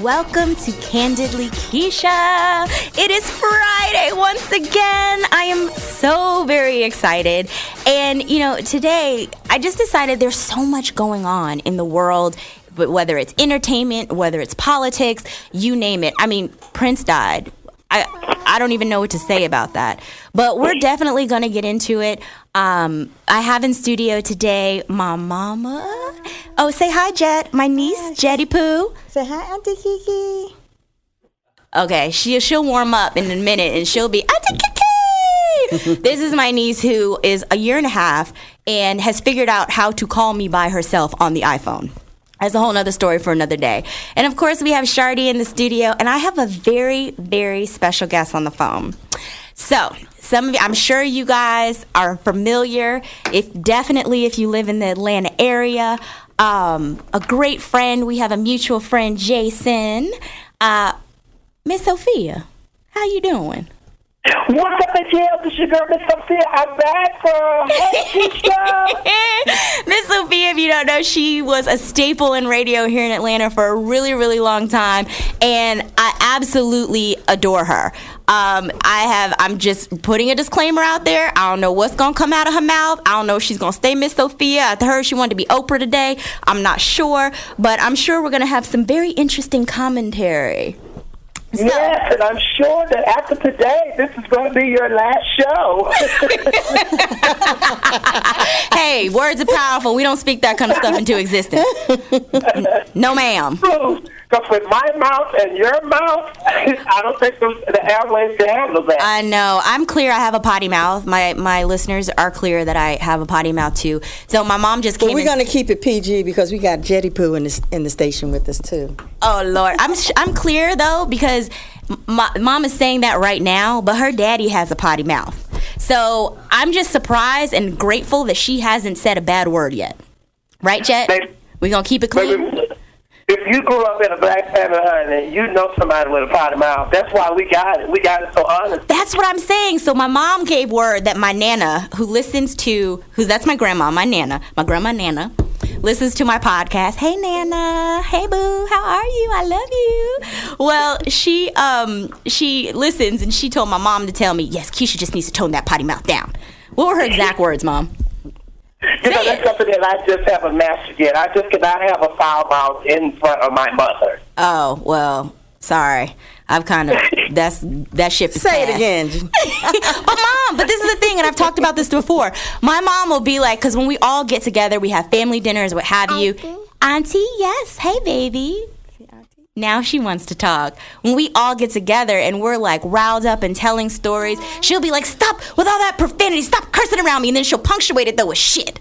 Welcome to Kandidly Keshia. It is Friday once again. I am so very excited. And, you know, today I just decided there's so much going on in the world, but whether it's entertainment, whether it's politics, you name it. I mean, Prince died. I, I don't even know what to say about that. But we're definitely going to get into it. Um, I have in studio today my mama. Oh, say hi, Jet. My niece, Jetty Pooh. Say hi, Auntie Kiki. Okay, she, she'll warm up in a minute and she'll be, Auntie Kiki! this is my niece who is a year and a half and has figured out how to call me by herself on the iPhone. That's a whole nother story for another day. And of course, we have Shardy in the studio, and I have a very, very special guest on the phone. So, some of you, I'm sure you guys are familiar. If definitely, if you live in the Atlanta area, um, a great friend. We have a mutual friend, Jason. Uh, Miss Sofia, how you doing? What's up, ATL? This your girl, Miss Sofia. I'm back for Miss Sofia, if you don't know, she was a staple in radio here in Atlanta for a really, really long time, and I absolutely adore her. Um, I have. I'm just putting a disclaimer out there. I don't know what's gonna come out of her mouth. I don't know if she's gonna stay Miss Sofia. I heard she wanted to be Oprah today. I'm not sure, but I'm sure we're gonna have some very interesting commentary. So, yes, and I'm sure that after today, this is going to be your last show. hey, words are powerful. We don't speak that kind of stuff into existence. No, ma'am. Because with my mouth and your mouth, I don't think the airways can handle that. I know. I'm clear. I have a potty mouth. My my listeners are clear that I have a potty mouth too. So my mom just came. But we're going to keep it PG because we got Jetty Poo in the in the station with us too. Oh Lord, I'm I'm clear though because my mom is saying that right now, but her daddy has a potty mouth. So I'm just surprised and grateful that she hasn't said a bad word yet. Right, Jet? We're gonna keep it clean. If you grew up in a black family, honey, you know somebody with a potty mouth. That's why we got it. We got it so honest. That's what I'm saying. So my mom gave word that my nana, who listens to, who that's my grandma, my nana, my grandma Nana, listens to my podcast. Hey Nana, hey boo, how are you? I love you. Well, she um she listens and she told my mom to tell me, yes, Keshia just needs to tone that potty mouth down. What were her exact words, mom? You know, that's something that I just haven't mastered yet. I just cannot have a foul mouth in front of my mother. Oh well, sorry. I've kind of that's that ship is Say it again. but mom, but this is the thing, and I've talked about this before. My mom will be like, because when we all get together, we have family dinners, what have you. Auntie, yes, hey baby. Now she wants to talk. When we all get together and we're like riled up and telling stories, she'll be like, "Stop with all that profanity! Stop cursing around me!" And then she'll punctuate it though with shit.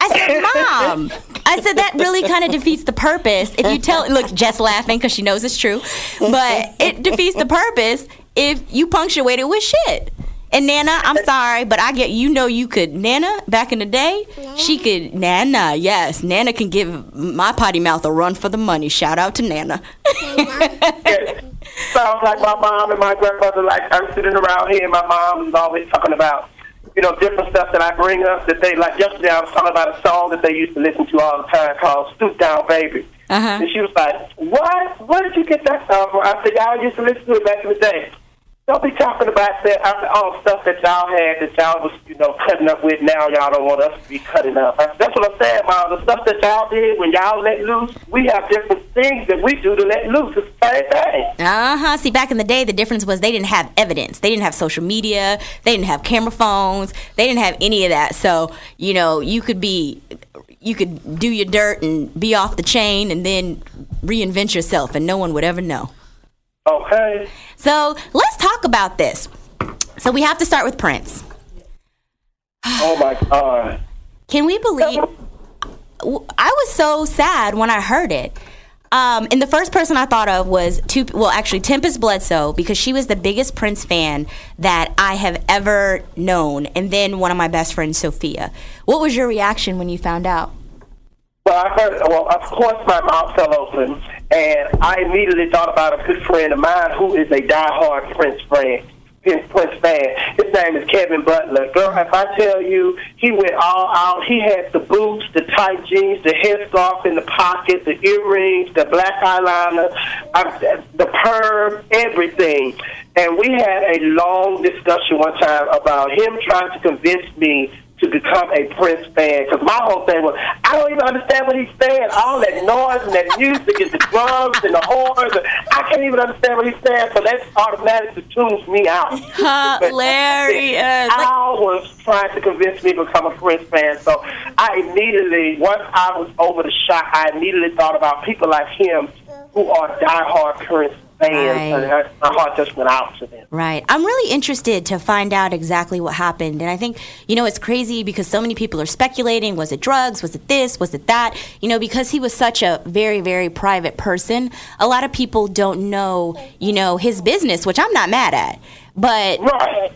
I said, Mom, I said that really kind of defeats the purpose. If you tell, look, Jess laughing because she knows it's true, but it defeats the purpose if you punctuate it with shit. And Nana, I'm sorry, but I get you know you could Nana back in the day, she could Nana, yes, Nana can give my potty mouth a run for the money. Shout out to Nana. Sounds like my mom and my grandmother. Like I'm sitting around here, and my mom is always talking about, you know, different stuff that I bring up. That they like yesterday, I was talking about a song that they used to listen to all the time called "Stoop Down, Baby." Uh-huh. And she was like, "What? Where did you get that song from?" I said, "Y'all used to listen to it back in the day." Don't be talking about that all stuff that y'all had that y'all was, you know, cutting up with. Now y'all don't want us to be cutting up. That's what I'm saying, Mom. The stuff that y'all did when y'all let loose, we have different things that we do to let loose. It's the same thing. Uh huh. See, back in the day, the difference was they didn't have evidence. They didn't have social media. They didn't have camera phones. They didn't have any of that. So, you know, you could be, you could do your dirt and be off the chain and then reinvent yourself and no one would ever know. Okay. So let's talk about this. So we have to start with Prince. Oh my God. Can we believe? I was so sad when I heard it. Um, and the first person I thought of was two. Well, actually, Tempest Bledsoe because she was the biggest Prince fan that I have ever known, and then one of my best friends, Sofia. What was your reaction when you found out? Well, I heard. Well, of course, my mouth fell open, and I immediately thought about a good friend of mine who is a diehard Prince fan. Prince fan. His name is Kevin Butler. Girl, if I tell you, he went all out. He had the boots, the tight jeans, the headscarf in the pocket, the earrings, the black eyeliner, uh, the perm, everything. And we had a long discussion one time about him trying to convince me to become a Prince fan. Because my whole thing was, I don't even understand what he's saying. All that noise and that music and the drums and the horns. And I can't even understand what he's saying. So that automatically tunes me out. Hilarious. I was trying to convince me to become a Prince fan. So I immediately, once I was over the shot, I immediately thought about people like him who are diehard Prince fans. Right. my heart just went out to them. Right. I'm really interested to find out exactly what happened. And I think, you know, it's crazy because so many people are speculating was it drugs? Was it this? Was it that? You know, because he was such a very, very private person, a lot of people don't know, you know, his business, which I'm not mad at. But, right.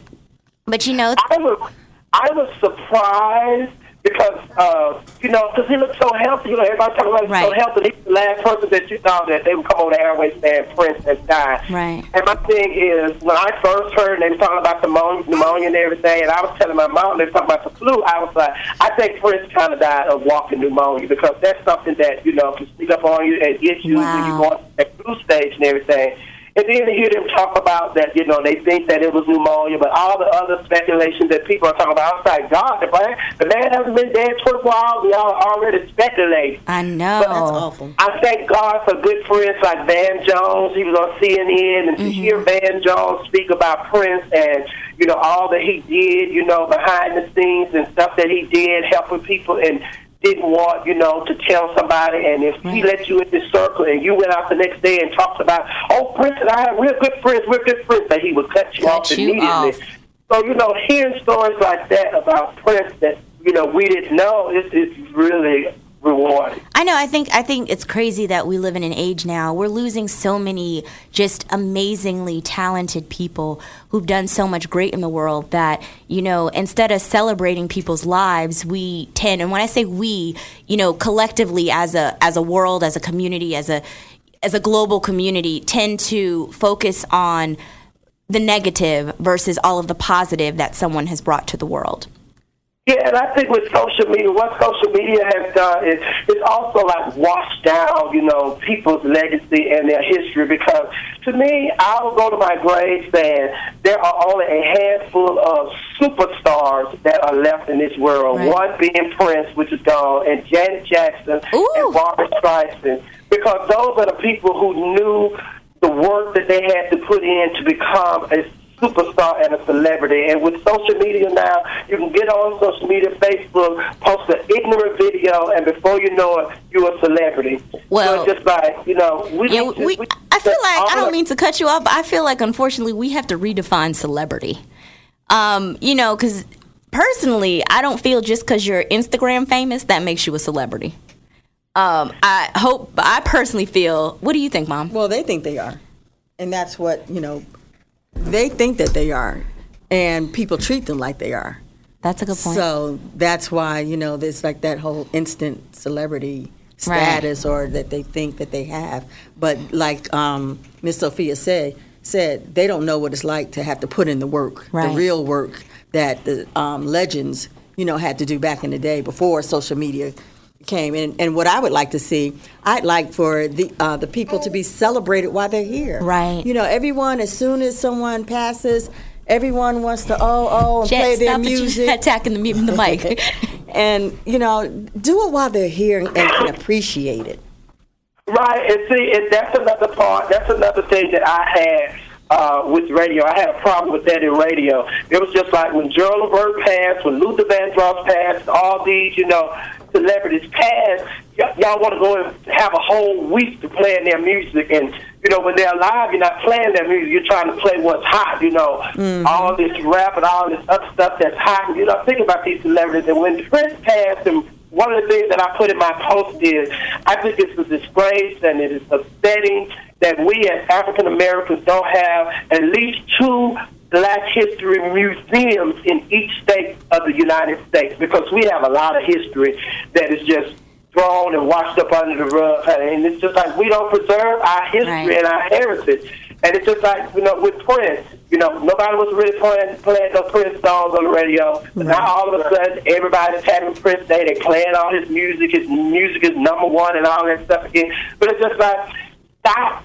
but you know, I was, I was surprised because uh, you know, because he looked so healthy. You know, everybody talking about him right. so healthy. He's the last person that you thought that they would come on the airways saying Prince has died. Right. And my thing is, when I first heard they were talking about the pneumonia, pneumonia and everything, and I was telling my mom they were talking about the flu, I was like, I think Prince kind of died of walking pneumonia because that's something that you know can sneak up on you and get you wow. when you go on that flu stage and everything. And then to hear them talk about that, you know, they think that it was pneumonia, but all the other speculation that people are talking about, I was like, God, the man, the man hasn't been dead for a while. We all already speculating. I know. But that's awful. I thank God for good friends like Van Jones. He was on CNN, and to mm-hmm. hear Van Jones speak about Prince and you know all that he did, you know, behind the scenes and stuff that he did, helping people and didn't want, you know, to tell somebody. And if he let you in this circle and you went out the next day and talked about, oh, Prince and I have real good friends, we're good friends, that he would cut you Cut off you immediately. off. So, you know, hearing stories like that about Prince that, you know, we didn't know, it's, it's really rewarding. I know. I think. I think it's crazy that we live in an age now. We're losing so many just amazingly talented people who've done so much great in the world. That you know, instead of celebrating people's lives, we tend. And when I say we, you know, collectively as a as a world, as a community, as a as a global community, tend to focus on the negative versus all of the positive that someone has brought to the world. Yeah, and I think with social media, what social media has done is it's also like washed down, you know, people's legacy and their history. Because to me, I will go to my grave saying there are only a handful of superstars that are left in this world. Right. One being Prince, which is gone, and Janet Jackson Ooh. and Barbra Streisand. Because those are the people who knew the work that they had to put in to become a superstar and a celebrity. And with social media now, you can get on social media, Facebook, post an ignorant video, and before you know it, you're a celebrity. Well- so just by you know, we. Yeah, need we, we- I feel like I don't mean to cut you off, but I feel like unfortunately we have to redefine celebrity. Um, you know, because personally, I don't feel just because you're Instagram famous that makes you a celebrity. Um, I hope. I personally feel. What do you think, Mom? Well, they think they are, and that's what you know. They think that they are, and people treat them like they are. That's a good point. So that's why you know there's like that whole instant celebrity status, or that they think that they have. But like um, Miss Sofia said, said they don't know what it's like to have to put in the work, Right. the real work that the um, legends, you know, had to do back in the day before social media came. And, and what I would like to see, I'd like for the uh, the people to be celebrated while they're here. Right. You know, everyone as soon as someone passes, everyone wants to oh oh and Jet, play their stop it, you music. attacking the, mu- the mic. and you know, do it while they're here and, and can appreciate it. Right, and see, and that's another part. That's another thing that I had uh, with radio. I had a problem with that in radio. It was just like when Gerald Levert passed, when Luther Vandross passed, all these, you know, celebrities passed. Y- y'all want to go and have a whole week to playing their music, and you know, when they're alive, you're not playing their music. You're trying to play what's hot. You know, mm-hmm. all this rap and all this other stuff that's hot. You know, think about these celebrities. And when Prince passed, and one of the things that I put in my post is I think it's a disgrace and it is upsetting that we as African Americans don't have at least two black history museums in each state of the United States because we have a lot of history that is just thrown and washed up under the rug. And it's just like we don't preserve our history Right. and our heritage. And it's just like, you know, with Prince, you know, nobody was really playing, playing those Prince songs on the radio. But now all of a sudden, everybody's having Prince Day. They're playing all his music. His music is number one and all that stuff again. But it's just like, stop,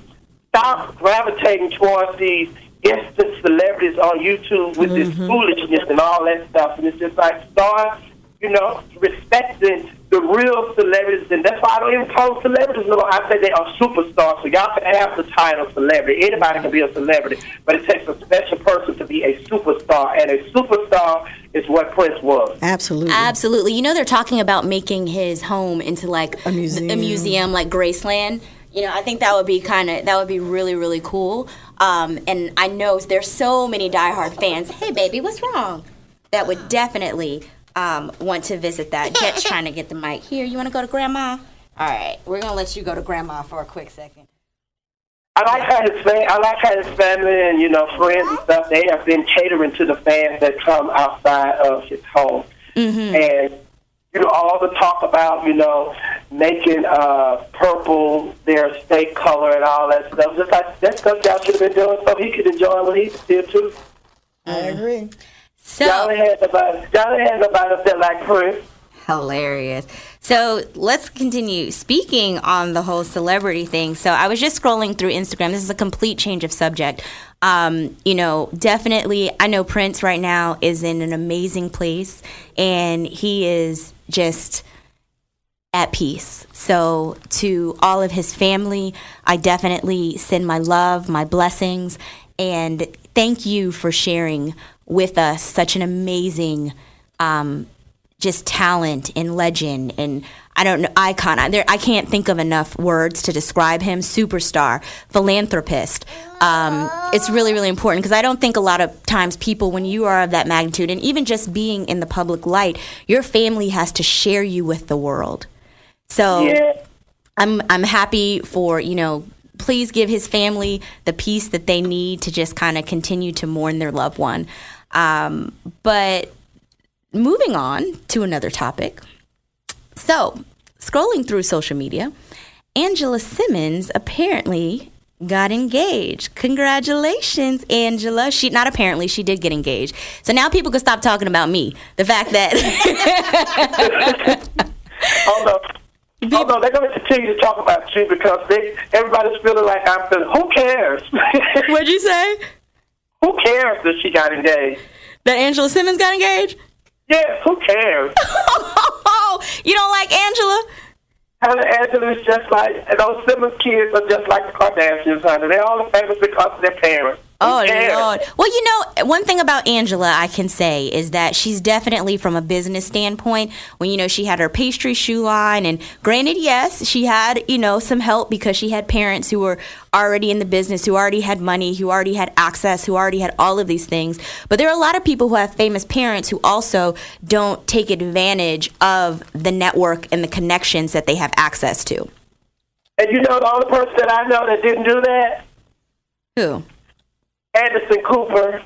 stop gravitating towards these instant celebrities on YouTube with this mm-hmm. foolishness and all that stuff. And it's just like, start, you know, respecting the real celebrities, and that's why I don't even call them celebrities no more. I say they are superstars. So y'all can have the title celebrity. Anybody can be a celebrity, but it takes a special person to be a superstar, and a superstar is what Prince was. Absolutely. Absolutely. You know they're talking about making his home into like A museum. a museum like Graceland. You know, I think that would be kind of that would be really really cool. Um, and I know there's so many diehard fans. Hey, baby, what's wrong? That would definitely um, want to visit that. Jet's trying to get the mic. Here, you want to go to Grandma? All right, we're gonna let you go to Grandma for a quick second. I like how his fam- I like how his family and you know friends and stuff. They have been catering to the fans that come outside of his home, and you know all the talk about you know making uh, purple their state color and all that stuff. Just like that's stuff y'all should have been doing, so he could enjoy what he did too. I agree. So Y'all ain't had nobody. Y'all ain't had nobody up there like Prince. Hilarious. So let's continue speaking on the whole celebrity thing. So I was just scrolling through Instagram. This is a complete change of subject. Um, you know, definitely, I know Prince right now is in an amazing place and he is just at peace. So, to all of his family, I definitely send my love, my blessings, and thank you for sharing with us such an amazing, um, just talent and legend and I don't know icon. I, there, I can't think of enough words to describe him. Superstar, philanthropist. Um, it's really really important because I don't think a lot of times people, when you are of that magnitude, and even just being in the public light, your family has to share you with the world. So Yeah. I'm I'm happy for you know. Please give his family the peace that they need to just kind of continue to mourn their loved one. Um, but moving on to another topic. So, scrolling through social media, Angela Simmons apparently got engaged. Congratulations, Angela. She not apparently she did get engaged. So now people can stop talking about me. The fact that. Oh no, they're gonna continue to talk about you because they everybody's feeling like I'm feeling who cares? What'd you say? who cares that she got engaged? That Angela Simmons got engaged? Yes, who cares? You don't like Angela? Hannah Angela is just like those Simmons kids are just like the Kardashians, honey. They're all famous because of their parents. Who Oh cares? Lord. Well, you know, one thing about Angela I can say is that she's definitely from a business standpoint. When you know she had her pastry shoe line, and granted, yes, she had you know some help because she had parents who were already in the business, who already had money, who already had access, who already had all of these things. But there are a lot of people who have famous parents who also don't take advantage of the network and the connections that they have access to. And you know the only person that I know that didn't do that? Who? Anderson Cooper.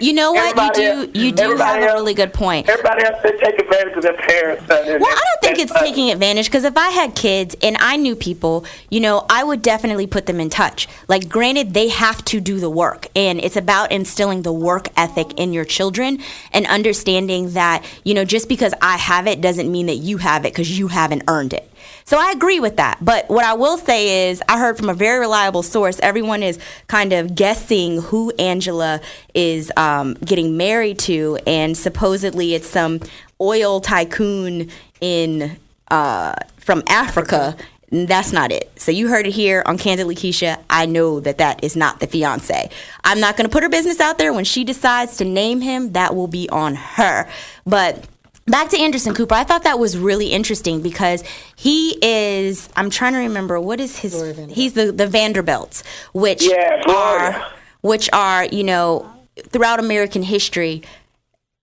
You know what? You do. else- You do have everybody a really good point. Everybody has to take advantage of their parents. Well, Well, I don't think it's taking advantage because if I had kids and I knew people, you know, I would definitely put them in touch. Like, granted, they have to do the work, and it's about instilling the work ethic in your children and understanding that, you know, just because I have it doesn't mean that you have it because you haven't earned it. So I agree with that. But what I will say is, I heard from a very reliable source, everyone is kind of guessing who Angela is um, getting married to, and supposedly it's some oil tycoon in uh, from Africa. That's not it. So you heard it here on Kandidly Keshia. I know that that is not the fiance. I'm not going to put her business out there. When she decides to name him, that will be on her. But back to Anderson Cooper, I thought that was really interesting because he is. I'm trying to remember what is his. He's the the Vanderbilts, which Yeah, are which are you know throughout American history.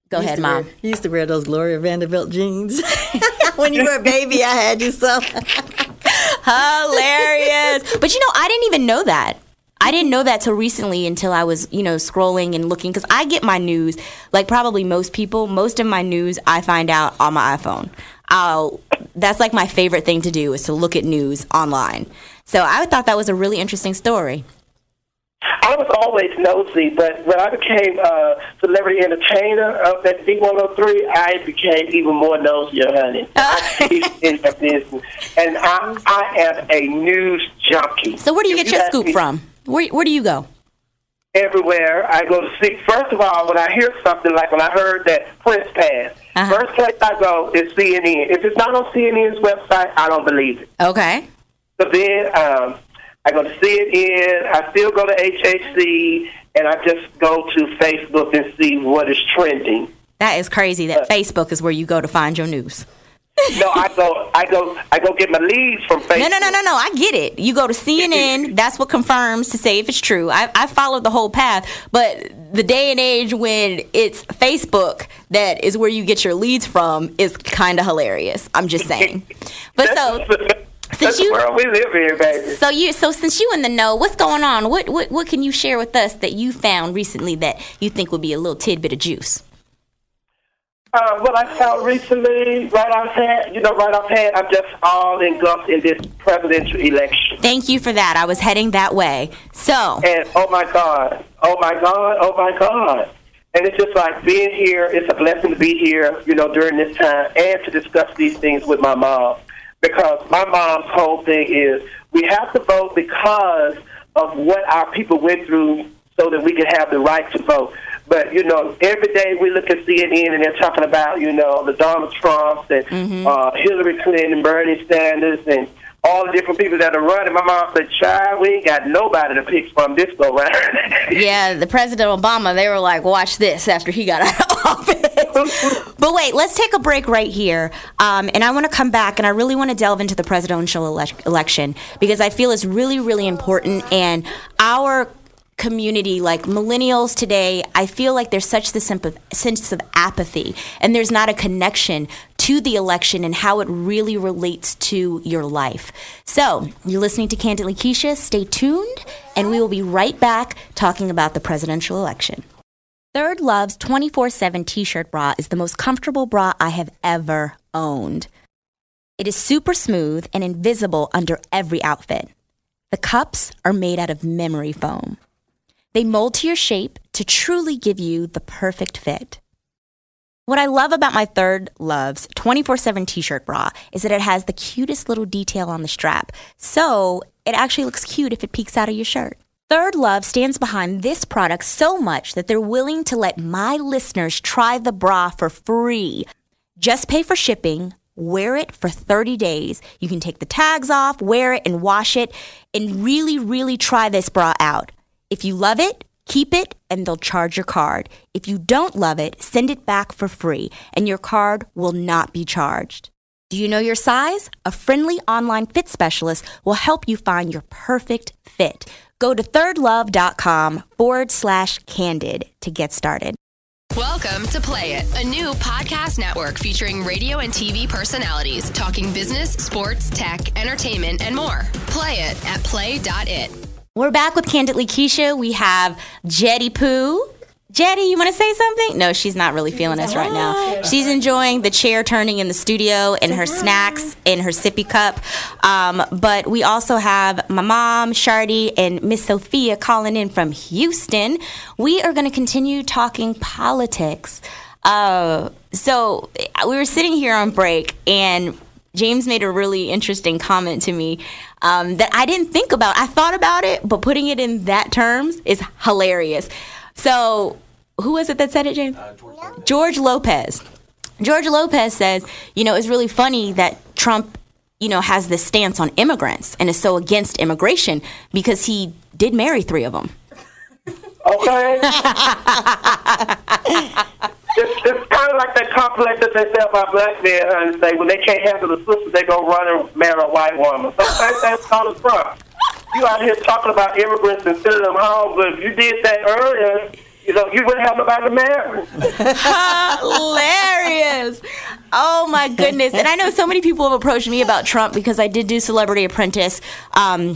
Go ahead, mom. Wear, you used to wear those Gloria Vanderbilt jeans. when you were a baby, I had you so hilarious. But you know, I didn't even know that. I didn't know that till recently until I was, you know, scrolling and looking because I get my news like probably most people. Most of my news I find out on my iPhone. I'll that's like my favorite thing to do is to look at news online. So I thought that was a really interesting story. I was always nosy, but when I became a celebrity entertainer up at V103, I became even more nosier, honey. In the business, and I, I am a news junkie. So where do you If get your scoop me from? Where where do you go? Everywhere I go to see. First of all, when I hear something like when I heard that Prince passed, Uh-huh. first place I go is CNN. If it's not on CNN's website, I don't believe it. Okay. So then um, I go to CNN. I still go to HHC, and I just go to Facebook and see what is trending. That is crazy that Facebook is where you go to find your news. No, I go, I go, I go get my leads from Facebook. No, no, no, no, no. I get it. You go to CNN. That's what confirms to say if it's true. I, I followed the whole path, but the day and age when it's Facebook that is where you get your leads from is kind of hilarious. I'm just saying. But so, That's since the you- world we live in, baby. so you, so since you in the know, what's going on? What, what, what can you share with us that you found recently that you think would be a little tidbit of juice? Uh, what I found recently, right offhand, you know, right offhand, I'm just all engulfed in this presidential election. Thank you for that. I was heading that way. So, And oh my God, oh my God, oh my God. And it's just like being here, it's a blessing to be here, you know, during this time and to discuss these things with my mom. Because my mom's whole thing is we have to vote because of what our people went through so that we can have the right to vote. But, you know, every day we look at CNN and they're talking about, you know, the Donald Trumps and uh, Hillary Clinton, and Bernie Sanders, and all the different people that are running. My mom said, child, we ain't got nobody to pick from this go round. Yeah, the President Obama, they were like, watch this after he got out of office. but wait, let's take a break right here. Um, and I want to come back and I really want to delve into the presidential ele- election because I feel it's really, really important. And our community, like millennials today, I feel like there's such sympath- sense of apathy and there's not a connection to the election and how it really relates to your life. So, you're listening to Kandidly Keshia. Stay tuned, and we will be right back talking about the presidential election. Third Love's 24 7 t shirt bra is the most comfortable bra I have ever owned. It is super smooth and invisible under every outfit. The cups are made out of memory foam. They mold to your shape to truly give you the perfect fit. What I love about my Third Love's 24 7 t shirt bra is that it has the cutest little detail on the strap. So it actually looks cute if it peeks out of your shirt. Third Love stands behind this product so much that they're willing to let my listeners try the bra for free. Just pay for shipping, wear it for 30 days. You can take the tags off, wear it, and wash it, and really, really try this bra out. If you love it, keep it, and they'll charge your card. If you don't love it, send it back for free, and your card will not be charged. Do you know your size? A friendly online fit specialist will help you find your perfect fit. Go to thirdlove.com forward slash candid to get started. Welcome to Play It, a new podcast network featuring radio and TV personalities talking business, sports, tech, entertainment, and more. Play it at play.it. We're back with Kandidly Keshia. We have Jetty Poo. Jetty, you want to say something? No, she's not really feeling us right now. She's enjoying the chair turning in the studio and her snacks in her sippy cup. Um, but we also have my mom, Shardy, and Miss Sofia calling in from Houston. We are going to continue talking politics. Uh, so we were sitting here on break, and James made a really interesting comment to me um, that I didn't think about. I thought about it, but putting it in that terms is hilarious. So, who was it that said it, James? Uh, George, Lopez. George Lopez says, you know, it's really funny that Trump, you know, has this stance on immigrants and is so against immigration because he did marry three of them. Okay. it's, it's kind of like that complex that they say about black men and say when they can't handle the sister, they go run and marry a white woman. Sometimes that's Donald Trump. You out here talking about immigrants and sending them home, but if you did that earlier, you know, you wouldn't have nobody to marry. Hilarious. Oh my goodness. And I know so many people have approached me about Trump because I did do Celebrity Apprentice. Um,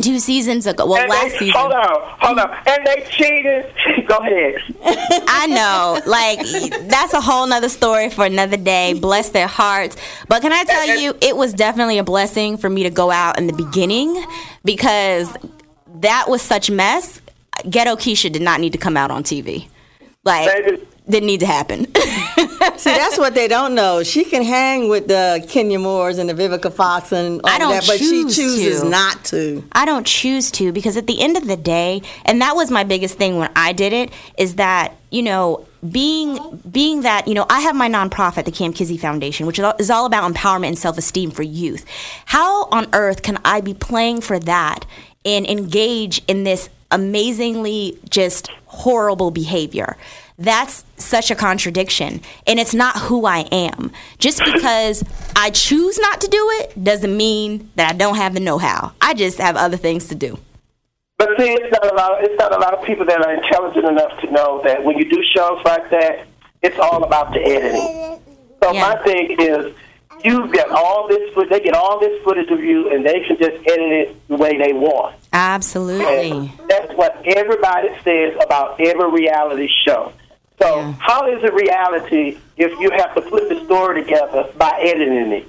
two seasons ago. Well, And last they, season. Hold on, hold on. And they cheated. Go ahead. I know. Like that's a whole nother story for another day. Bless their hearts. But can I tell you, it was definitely a blessing for me to go out in the beginning because that was such mess. Ghetto Keshia did not need to come out on TV. Like Baby. didn't need to happen. See, that's what they don't know. She can hang with the Kenya Moores and the Vivica Fox and all that, but she chooses to. not to. I don't choose to because at the end of the day, and that was my biggest thing when I did it, is that you know being being that you know I have my nonprofit, the Kamp Kizzy Foundation, which is all about empowerment and self esteem for youth. How on earth can I be playing for that and engage in this amazingly just horrible behavior? That's such a contradiction. And it's not who I am. Just because I choose not to do it doesn't mean that I don't have the know how. I just have other things to do. But see, it's not a lot. It's not a lot of people that are intelligent enough to know that when you do shows like that, it's all about the editing. So Yeah. my thing is, you get all this footage. They get all this footage of you, and they can just edit it the way they want. Absolutely. And that's what everybody says about every reality show. So Yeah. how is it reality if you have to put the story together by editing it?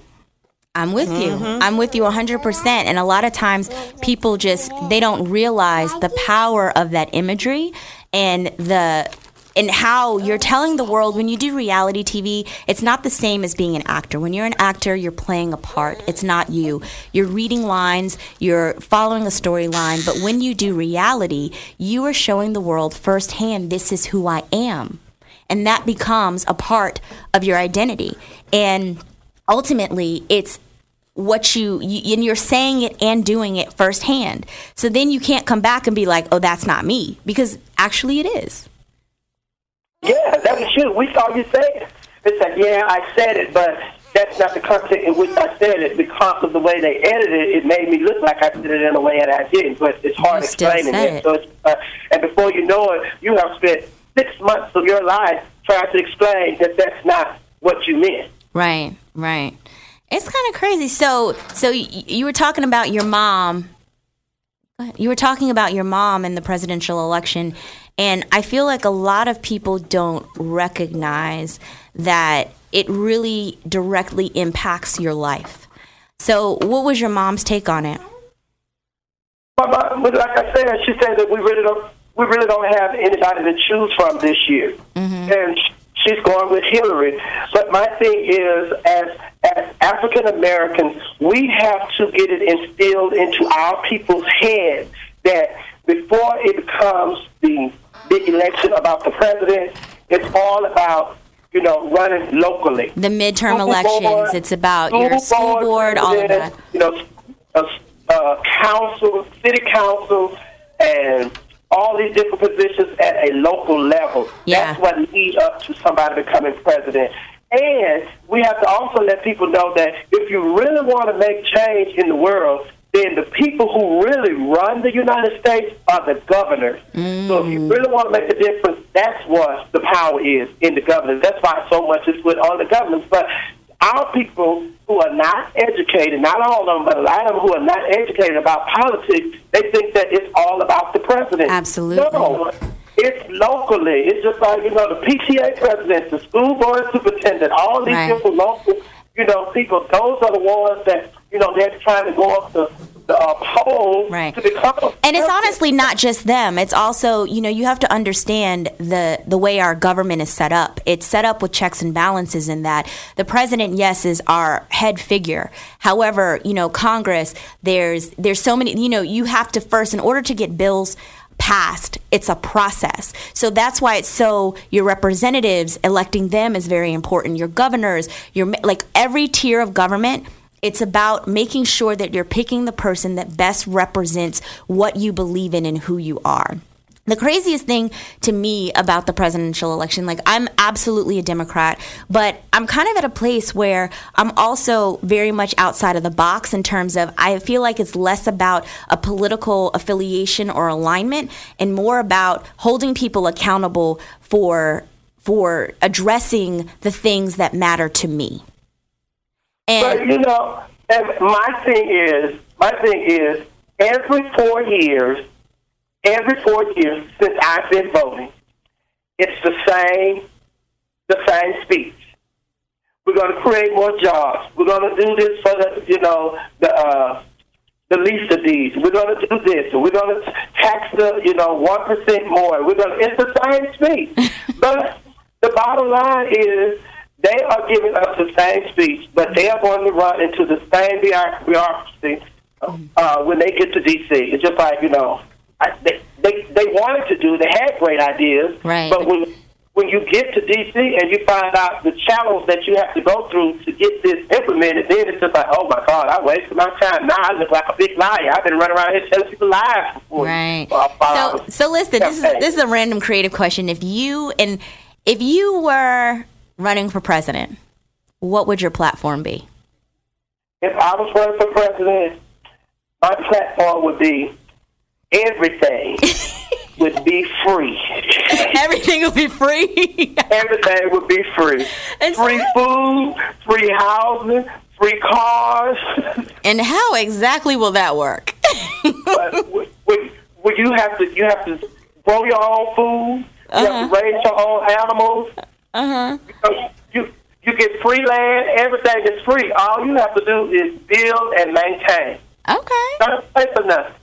I'm with you. Mm-hmm. I'm with you 100%. And a lot of times people just they don't realize the power of that imagery and the and how you're telling the world when you do reality TV, it's not the same as being an actor. When you're an actor, you're playing a part. It's not you. You're reading lines, you're following a storyline, but when you do reality, you are showing the world firsthand this is who I am. And that becomes a part of your identity. And ultimately it's what you, you and you're saying it and doing it firsthand so then you can't come back and be like oh that's not me because actually it is Yeah, that was you. We saw you say it. It's like, yeah, I said it, but that's not the content in which I said it because of the way they edited it. It made me look like I said it in a way that I didn't, but it's hard You explaining it. it. So it's, uh, and before you know it, you have spent six months of your life trying to explain that that's not what you meant. right right it's kind of crazy so so you were talking about your mom. You were talking about your mom in the presidential election and i feel like a lot of people don't recognize that it really directly impacts your life. So what was your mom's take on it? But, but like I said, she said that we really don't we really don't have anybody to choose from this year, mm-hmm. and sh- she's going with Hillary. But my thing is, as as African Americans, we have to get it instilled into our people's heads that before it becomes the big election about the president, it's all about you know running locally the midterm school elections board, it's about your school board all of that You know, uh, uh, council, city council, and all these different positions at a local level. Yeah. That's what leads up to somebody becoming president. And we have to also let people know that if you really want to make change in the world, then the people who really run the United States are the governors. So if you mm. really want to make a difference, that's what the power is in the governors. That's why so much is put on the governors. But our people who are not educated, not all of them, but a lot of them who are not educated about politics, they think that it's all about the president. Absolutely. No, It's locally. It's just like, you know, the PTA president, the school board superintendent, all these Right. different local, you know, people, those are the ones that, you know, they're trying to go up the, the uh, poll Right. to become. and it's honestly not just them. It's also you know you have to understand the the way our government is set up. It's set up with checks and balances in that the president yes is our head figure. However you know congress there's there's so many you know you have to first in order to get bills passed it's a process. So that's why it's so your representatives electing them is very important. Your governors your like every tier of government it's about making sure that you're picking the person that best represents what you believe in and who you are. The craziest thing to me about the presidential election, like I'm absolutely a Democrat, but I'm kind of at a place where I'm also very much outside of the box in terms of I feel like it's less about a political affiliation or alignment and more about holding people accountable for for addressing the things that matter to me. And But you know, and my thing is, my thing is, every four years, every four years since I've been voting, it's the same, the same speech. We're going to create more jobs. We're going to do this for the, you know, the uh, the least of these. We're going to do this. We're going to tax the, you know, one percent more. We're going. to It's the same speech, but the bottom line is they are giving us the same speech, but they are going to run into the same bureaucracy uh, when they get to D.C. It's just like you know, I, they, they they wanted to do. They had great ideas, Right. But when when you get to D.C. and you find out the channels that you have to go through to get this implemented, then it's just like, oh my God, I wasted my time. Now I look like a big liar. I've been running around here telling people lies for Right. uh, So, so listen, this is this is a random creative question. If you and if you were running for president, what would your platform be? if I was running for president, my platform would be everything would be free. Everything will be free. Everything would be free. And so- free food, free housing, free cars. and how exactly will that work? but would, would, would you have to you have to grow your own food? You have to uh-huh. raise your own animals. Uh huh. You you get free land. Everything is free. All you have to do is build and maintain. Okay. Don't pay for nothing.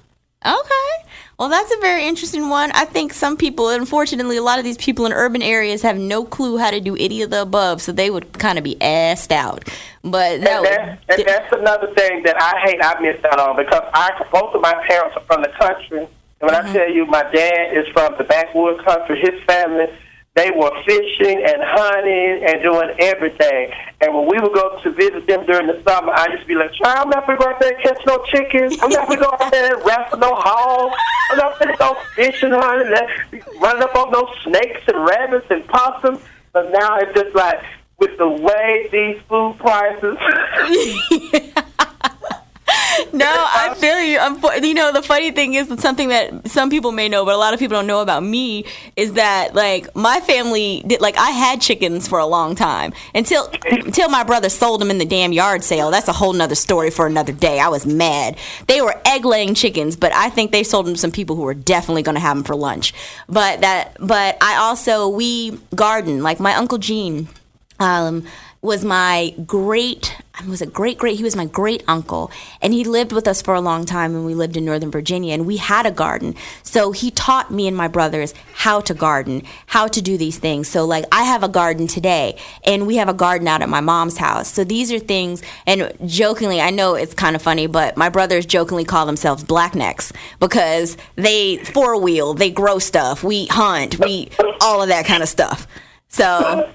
Okay. Well, that's a very interesting one. I think some people, unfortunately, a lot of these people in urban areas have no clue how to do any of the above, so they would kind of be assed out. But that And, that, would, and that's another thing that I hate I missed out on because I both of my parents are from the country. And when I tell you my dad is from the backwoods country, his family they were fishing and hunting and doing everything. And when we would go to visit them during the summer, I used to be like, "Child, I'm not gonna go out there and catch no chickens. I'm not gonna go out there and wrestle no hogs. I'm not gonna go fishing, hunting, and running up on no snakes and rabbits and possums." But now it's just like with the way these food prices. No, I feel you. Unfo- You know, the funny thing is that something that some people may know, but a lot of people don't know about me is that like my family did like I had chickens for a long time until until my brother sold them in the damn yard sale. That's a whole nother story for another day. I was mad. They were egg laying chickens, but I think they sold them to some people who were definitely going to have them for lunch. But that, but I also we garden like my uncle Gene um, was my great was a great great he was my great uncle. And he lived with us for a long time and we lived in northern virginia and we had a garden. So he taught me and my brothers how to garden how to do these things. So like i have a garden today and we have a garden out at my mom's house. So these are things and jokingly i know it's kind of funny but my brothers jokingly call themselves blacknecks because they four wheel they grow stuff we hunt we all of that kind of stuff. So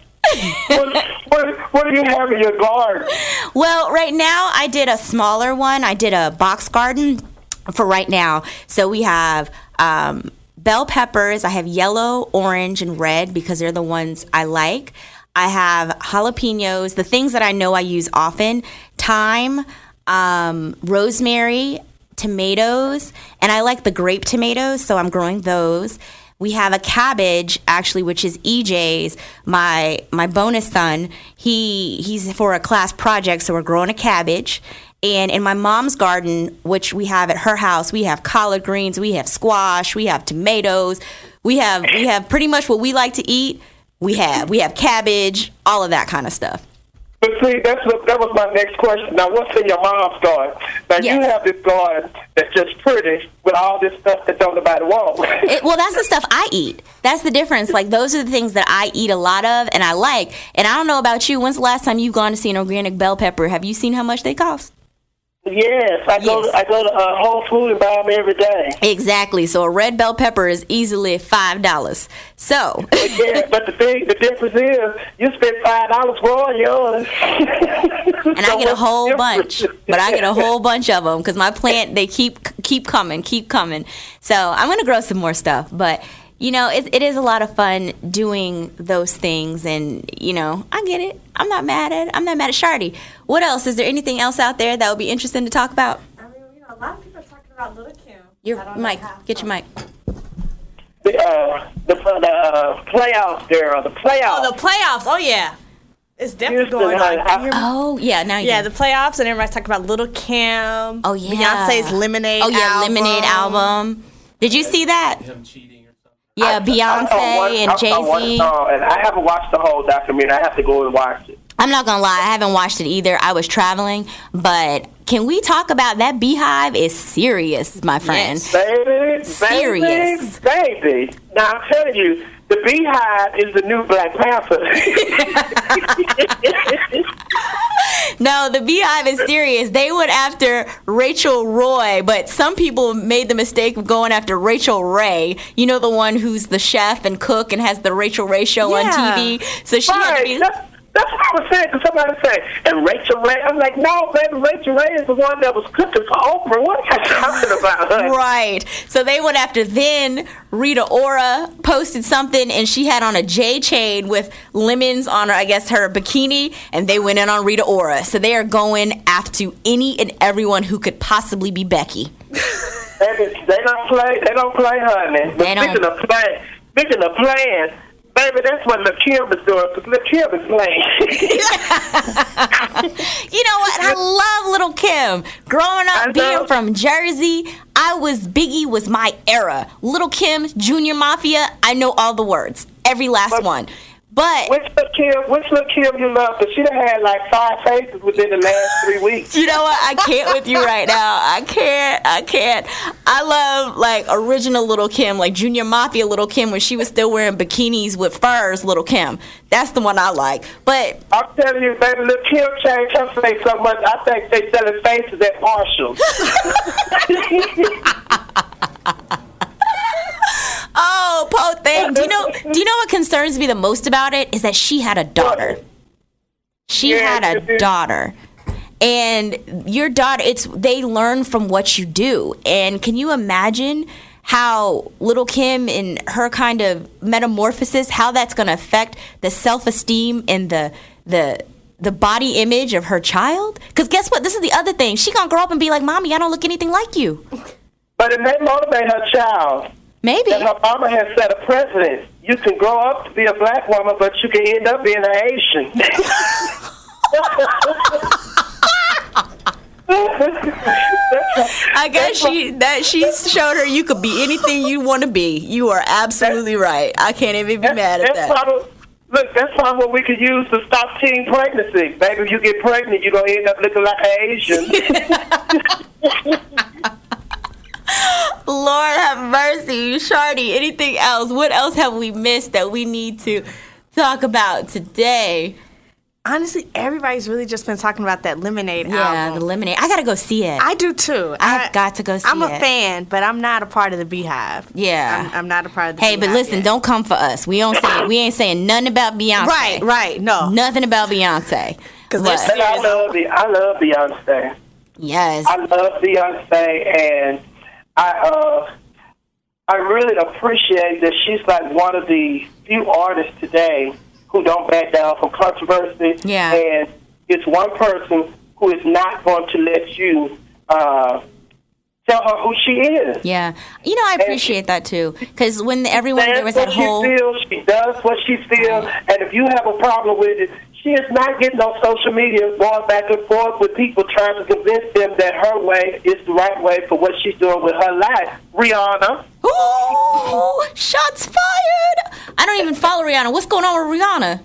what, what, what do you have in your garden? Well, right now I did a smaller one. I did a box garden for right now. So we have um, bell peppers. I have yellow, orange, and red because they're the ones I like. I have jalapenos, the things that I know I use often, thyme, um, rosemary, tomatoes, and I like the grape tomatoes, so I'm growing those. We have a cabbage actually, which is EJ's, my my bonus son. He he's for a class project, so we're growing a cabbage. And in my mom's garden, which we have at her house, we have collard greens, we have squash, we have tomatoes, We have we have pretty much what we like to eat. We have we have cabbage, all of that kind of stuff. But see, that's what, that was my next question. Now, what's in your mom's garden? Now, you have this garden that's just pretty with all this stuff that don't nobody wall. It, well, that's the stuff I eat. That's the difference. Like those are the things that I eat a lot of and I like. And I don't know about you. When's the last time you've gone to see an organic bell pepper? Have you seen how much they cost? Yes, I go. Yes. I go to uh, Whole Foods and buy them every day. Exactly. So a red bell pepper is easily five dollars. So Yeah, but the thing, the difference is, you spend five dollars growing yours, and I get a whole bunch, but I get a whole bunch of them because my plant they keep keep coming, keep coming. So I'm gonna grow some more stuff, but you know it, it is a lot of fun doing those things, and you know I get it. I'm not mad at I'm not mad at Shardy. What else? Is there anything else out there that would be interesting to talk about? I mean, you know, a lot of people are talking about Little Kim. Your I don't know mic, get your mic. The uh, the, the uh, playoffs, girl, the playoffs. Oh, the playoffs. Oh yeah, it's definitely Houston, going on. I- I- You hear me? Oh yeah, now you yeah, the playoffs, and everybody's talking about Little Kim. Oh yeah, Beyonce's Lemonade. Oh yeah, album. Lemonade album. Did you see that? Yeah, Beyonce I saw one- and Jay Z. and I haven't watched the whole documentary. I have to go and watch it. I'm not gonna lie, I haven't watched it either. I was traveling, but can we talk about that beehive? Is serious, my friend. Yes. Baby, Serious. baby, baby. Now I'm telling you, the Beehive is the new Black Panther. No, the beehive is serious. They went after Rachel Roy, but some people made the mistake of going after Rachael Ray. You know the one who's the chef and cook and has the Rachael Ray show on TV. So she had to be. That's, what I was saying. Cause somebody said, and Rachael Ray. I'm like, no, baby, Rachael Ray is the one that was cooking for Oprah. What are you talking about? honey? Right. So they went after then Rita Ora posted something and she had on a J chain with lemons on her, I guess her bikini, and they went in on Rita Ora. So they are going after any and everyone who could possibly be Becky. They don't play. They don't play, honey. But They don't. speaking of play, speaking of playing, baby, that's what Lakim is doing. Because Lakim is playing. You know what? I love Little Kim. Growing up, being from Jersey, I was Biggie was my era. Little Kim, Junior Mafia, I know all the words, every last But- one. But which Lakim? Which Lakim you love? Because she done had like five faces within the last three weeks. You know what? I can't with you right now. I can't. I can't. I love like original Little Kim, like Junior Mafia Little Kim, when she was still wearing bikinis with furs. Little Kim. That's the one I like. But I'm telling you, baby, Lil Kim changed her face so much. I think they selling faces at Marshalls. oh, po thing. Do you know? Do you know what concerns me the most about it is that she had a daughter. She Yeah, had a daughter. And your daughter, it's they learn from what you do. And can you imagine how little Kim and her kind of metamorphosis, how that's going to affect the self-esteem and the the the body image of her child? Because guess what? This is the other thing. She gonna grow up and be like, "Mommy, I don't look anything like you." but it may motivate her child. Maybe. that her mama has set a precedent. You can grow up to be a black woman, but you can end up being an Asian. I guess she that she showed her you could be anything you want to be. You are absolutely right. I can't even be mad at that's that. Probably, look, that's probably what we could use to stop teen pregnancy. Baby, if you get pregnant, you're going to end up looking like an Asian. Lord have mercy, Shardy. Anything else? What else have we missed that we need to talk about today? Honestly, everybody's really just been talking about that Lemonade Yeah, album. the lemonade. I gotta go see it. I do too. I have got to go see it. I'm a fan, but I'm not a part of the Beehive. Yeah. I'm, I'm not a part of the hey, but listen, yet. don't come for us. We don't say we ain't saying nothing about Beyonce. Right, right. No. Nothing about Beyonce. Because I love, Be- I love Beyonce. yes. I love Beyonce, and I uh, I really appreciate that she's like one of the few artists today who don't back down from controversy. Yeah. And it's one person who is not going to let you uh, tell her who she is. Yeah. You know, I appreciate that too. Because when everyone, there was that whole. she feels. She does what she feels, and if you have a problem with it, she is not getting on social media going back and forth with people trying to convince them that her way is the right way for what she's doing with her life. Rihanna, Ooh, shots fired. I don't even follow Rihanna. What's going on with Rihanna?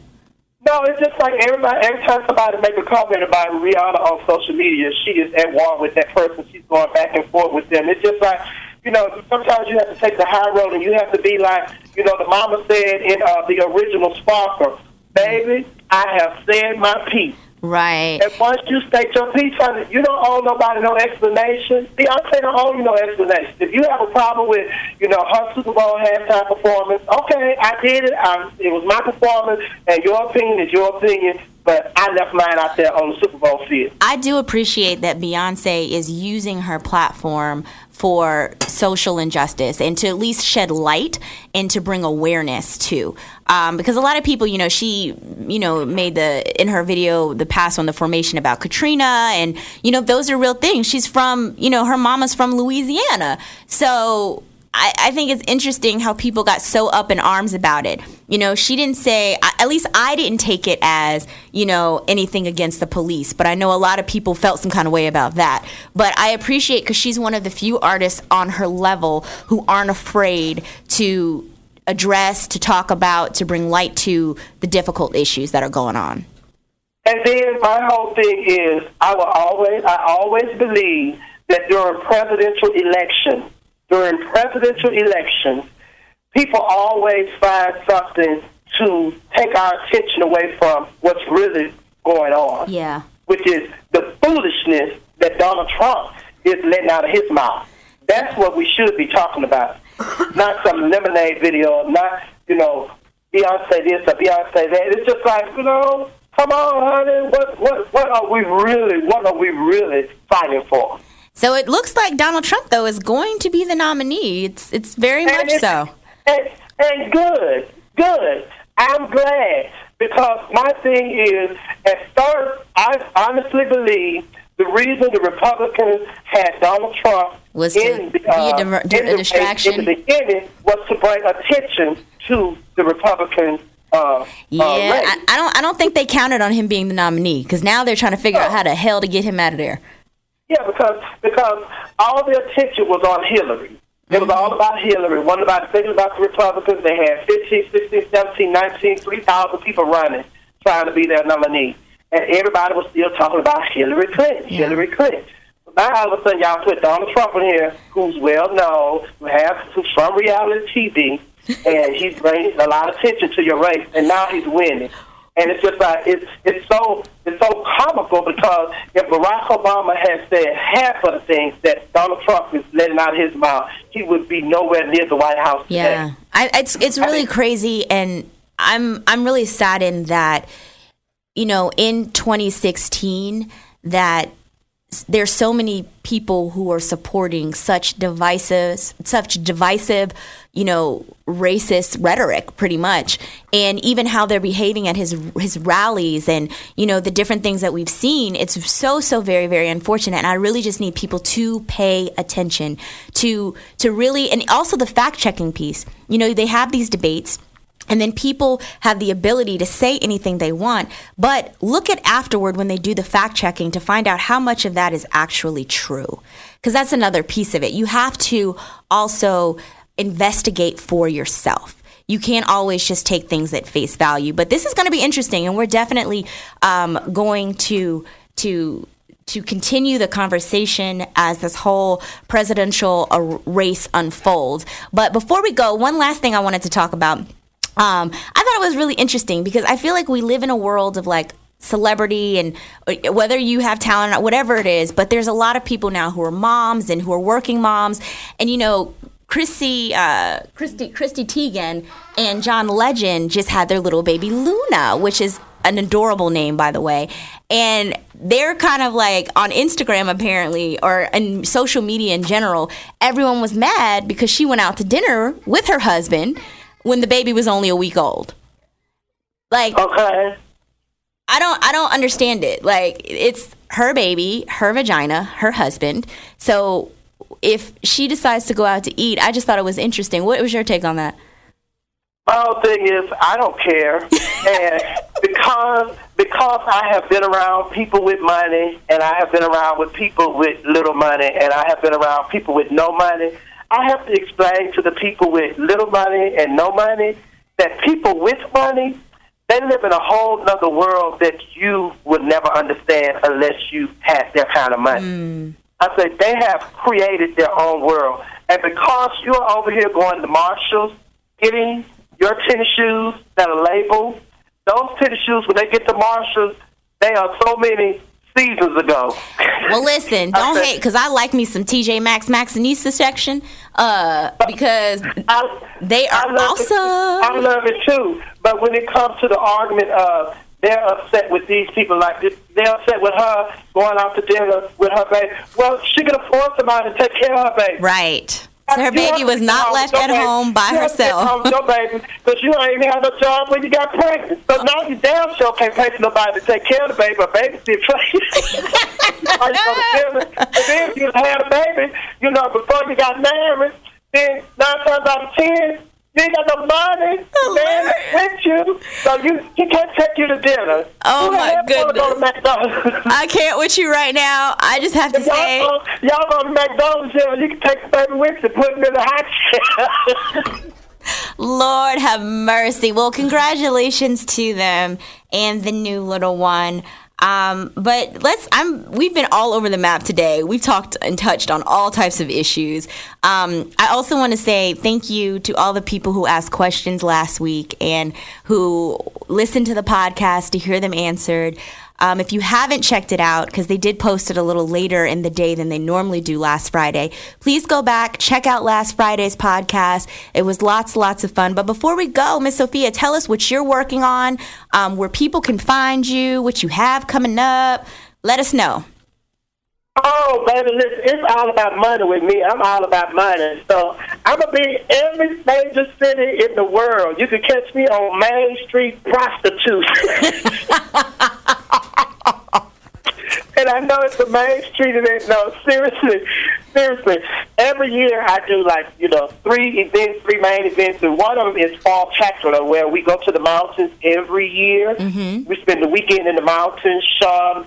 No, it's just like everybody. Every time somebody make a comment about Rihanna on social media, she is at war with that person. She's going back and forth with them. It's just like you know, sometimes you have to take the high road and you have to be like, you know, the mama said in uh, the original Sparkle, baby, I have said my piece. Right. And once you state your piece, you don't owe nobody no explanation. Beyonce don't owe you no explanation. If you have a problem with, you know, her Super Bowl halftime performance, okay, I did it. I, it was my performance, and your opinion is your opinion but I left mine out there on the Super Bowl field. I do appreciate that Beyonce is using her platform for social injustice and to at least shed light and to bring awareness to. Um, because a lot of people, you know, she, you know, made the in her video the pass on the formation about Katrina, and you know, those are real things. She's from, you know, her mama's from Louisiana, so I, I, think it's interesting how people got so up in arms about it. You know, she didn't say, at least I didn't take it as, you know, anything against the police, but I know a lot of people felt some kind of way about that. But I appreciate because she's one of the few artists on her level who aren't afraid to address, to talk about, to bring light to the difficult issues that are going on. And then my whole thing is, I will always, I always believe that during presidential elections, during presidential elections, people always find something to take our attention away from what's really going on. Yeah. Which is the foolishness that Donald Trump is letting out of his mouth. That's what we should be talking about. not some lemonade video, not, you know, Beyonce this or Beyonce that. It's just like, you know, come on, honey, what what what are we really what are we really fighting for? So it looks like Donald Trump, though, is going to be the nominee. It's it's very and much so. And, and good, good. I'm glad because my thing is, at first, I honestly believe the reason the Republicans had Donald Trump was in, to uh, be a, uh, di- a distraction in the beginning was to bring attention to the Republicans. Uh, uh yeah, uh, I, I, don't. I don't think they counted on him being the nominee because now they're trying to figure out how the hell to get him out of there. Yeah, because because all the attention was on Hillary. It was all about Hillary. One about thinking about the Republicans. They had 15, 16, 17, 19, 3,000 people running, trying to be their nominee. And everybody was still talking about Hillary Clinton, yeah. Hillary Clinton. Now all of a sudden y'all put Donald Trump in here, who's well known, who has who's from reality TV, and he's bringing a lot of attention to your race, and now he's winning. And it's just like it's it's so it's so comical because if Barack Obama had said half of the things that Donald Trump is letting out of his mouth, he would be nowhere near the White House. Yeah, I, it's it's really I mean, crazy, and I'm I'm really saddened that you know in 2016 that there's so many people who are supporting such divisive such divisive you know racist rhetoric pretty much and even how they're behaving at his his rallies and you know the different things that we've seen it's so so very very unfortunate and I really just need people to pay attention to to really and also the fact checking piece you know they have these debates and then people have the ability to say anything they want, but look at afterward when they do the fact checking to find out how much of that is actually true. Because that's another piece of it. You have to also investigate for yourself. You can't always just take things at face value. But this is going to be interesting, and we're definitely um, going to to to continue the conversation as this whole presidential race unfolds. But before we go, one last thing I wanted to talk about um, I thought it was really interesting because I feel like we live in a world of like celebrity and uh, whether you have talent or whatever it is, but there's a lot of people now who are moms and who are working moms. And you know, Chrissy, uh, Christy, Christy Teigen and John Legend just had their little baby Luna, which is an adorable name, by the way. And they're kind of like on Instagram, apparently, or in social media in general, everyone was mad because she went out to dinner with her husband when the baby was only a week old. Like Okay. I don't I don't understand it. Like it's her baby, her vagina, her husband. So if she decides to go out to eat, I just thought it was interesting. What was your take on that? My whole thing is I don't care, and because because I have been around people with money, and I have been around with people with little money, and I have been around people with no money. I have to explain to the people with little money and no money that people with money, they live in a whole other world that you would never understand unless you had their kind of money. Mm. I said they have created their own world. And because you're over here going to Marshalls, getting your tennis shoes that are labeled, those tennis shoes, when they get to Marshalls, they are so many seasons ago. Well, listen, don't said- hate because I like me some TJ Maxx Maxinista section uh, because I, they are I awesome. It, I love it too. But when it comes to the argument of they're upset with these people like this, they're upset with her going out to dinner with her baby. Well, she could afford somebody to take care of her baby. right. So her baby was not left at home by You have to get home herself. your baby because you ain't even had no job when you got pregnant. So now you damn sure can't pay for nobody to take care of the baby or babysit for you. Are you gonna do? And then if you had a baby, you know, before you got married, then nine times out of ten, ain't got no money. Man with you, so you he can't take you to dinner. Oh, Who my wanna Go goodness. I can't with you right now. I just have to y'all say, go, y'all go to McDonald's, yeah, you can take the baby with you, put him in the hot chair. Lord have mercy. Well, congratulations to them and the new little one. Um, but let's. I'm. We've been all over the map today. We've talked and touched on all types of issues. Um, I also want to say thank you to all the people who asked questions last week and who listened to the podcast to hear them answered. Um, if you haven't checked it out, because they did post it a little later in the day than they normally do last Friday, please go back, check out last Friday's podcast. It was lots, lots of fun. But before we go, Miss Sofia, tell us what you're working on, um, where people can find you, what you have coming up. Let us know. Oh, baby, listen, it's all about money with me. I'm all about money. So I'm going to be in every major city in the world. You can catch me on Main Street prostitute. and I know it's a main street and it, no, seriously, seriously. Every year I do like, you know, three events, three main events, and one of them is Fall Spectacular, where we go to the mountains every year. Mm-hmm. We spend the weekend in the mountains. Sean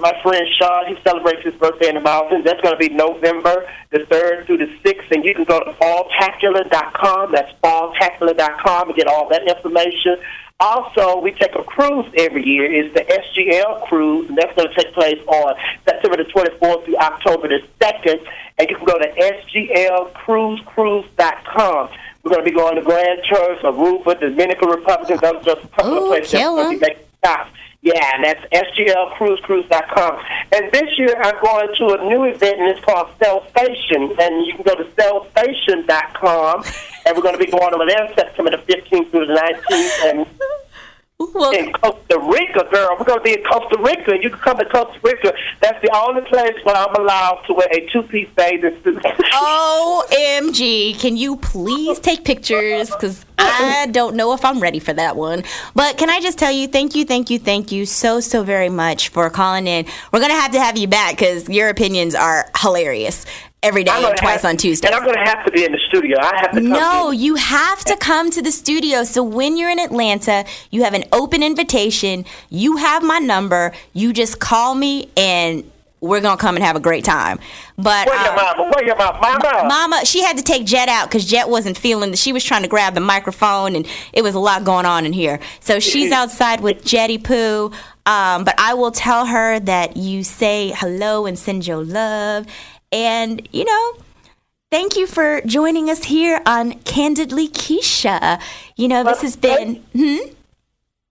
my friend Sean, he celebrates his birthday in the mountains. That's going to be November the 3rd through the 6th. And you can go to falltacular.com. That's falltacular.com and get all that information. Also, we take a cruise every year. It's the SGL cruise, and that's going to take place on September the 24th through October the 2nd. And you can go to sglcruisecruise.com. We're going to be going to Grand Turk, Aruba, Dominican Republic. Those are just a couple Ooh, of places that's going to be killer. making stops. Yeah, and that's sglcruisecruise.com. And this year I'm going to a new event, and it's called Cell Station. And you can go to cellstation.com. And we're going to be going over there September the 15th through the 19th. And Well, in Costa Rica, girl. We're going to be in Costa Rica. You can come to Costa Rica. That's the only place where I'm allowed to wear a two-piece bathing suit. OMG, can you please take pictures? Because I don't know if I'm ready for that one. But can I just tell you, thank you, thank you, thank you so, so very much for calling in. We're going to have to have you back because your opinions are hilarious every day and twice have- on Tuesday. And I'm going to have to be in the studio. I have to come No, in. you have to come to the studio. So when you're in Atlanta, you have an open invitation. You have my number. You just call me and we're going to come and have a great time. But Where your um, mama? Where your mama? Mama. Mama, she had to take Jet out because Jet wasn't feeling that. She was trying to grab the microphone, and it was a lot going on in here. So she's outside with Jetty Poo. Um, but I will tell her that you say hello and send your love. And, you know, thank you for joining us here on Kandidly Keshia. You know, this has been. Hmm?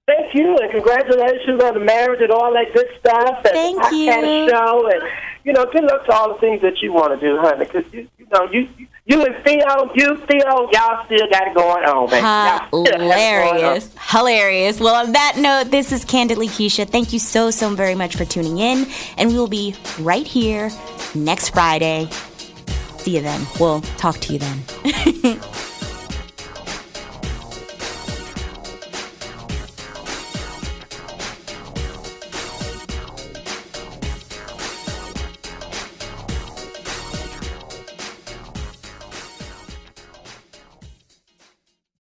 Thank you, and congratulations on the marriage and all that good stuff. And Thank podcast you. Show, and you know, good luck to all the things that you want to do, honey. Because you, you know, you, you and Theo, you Theo, y'all still got it going on, man. Y'all still got it going on. Hilarious. Hilarious. Well, on that note, this is Kandidly Keshia. Thank you so, so very much for tuning in. And we will be right here next Friday. See you then. We'll talk to you then.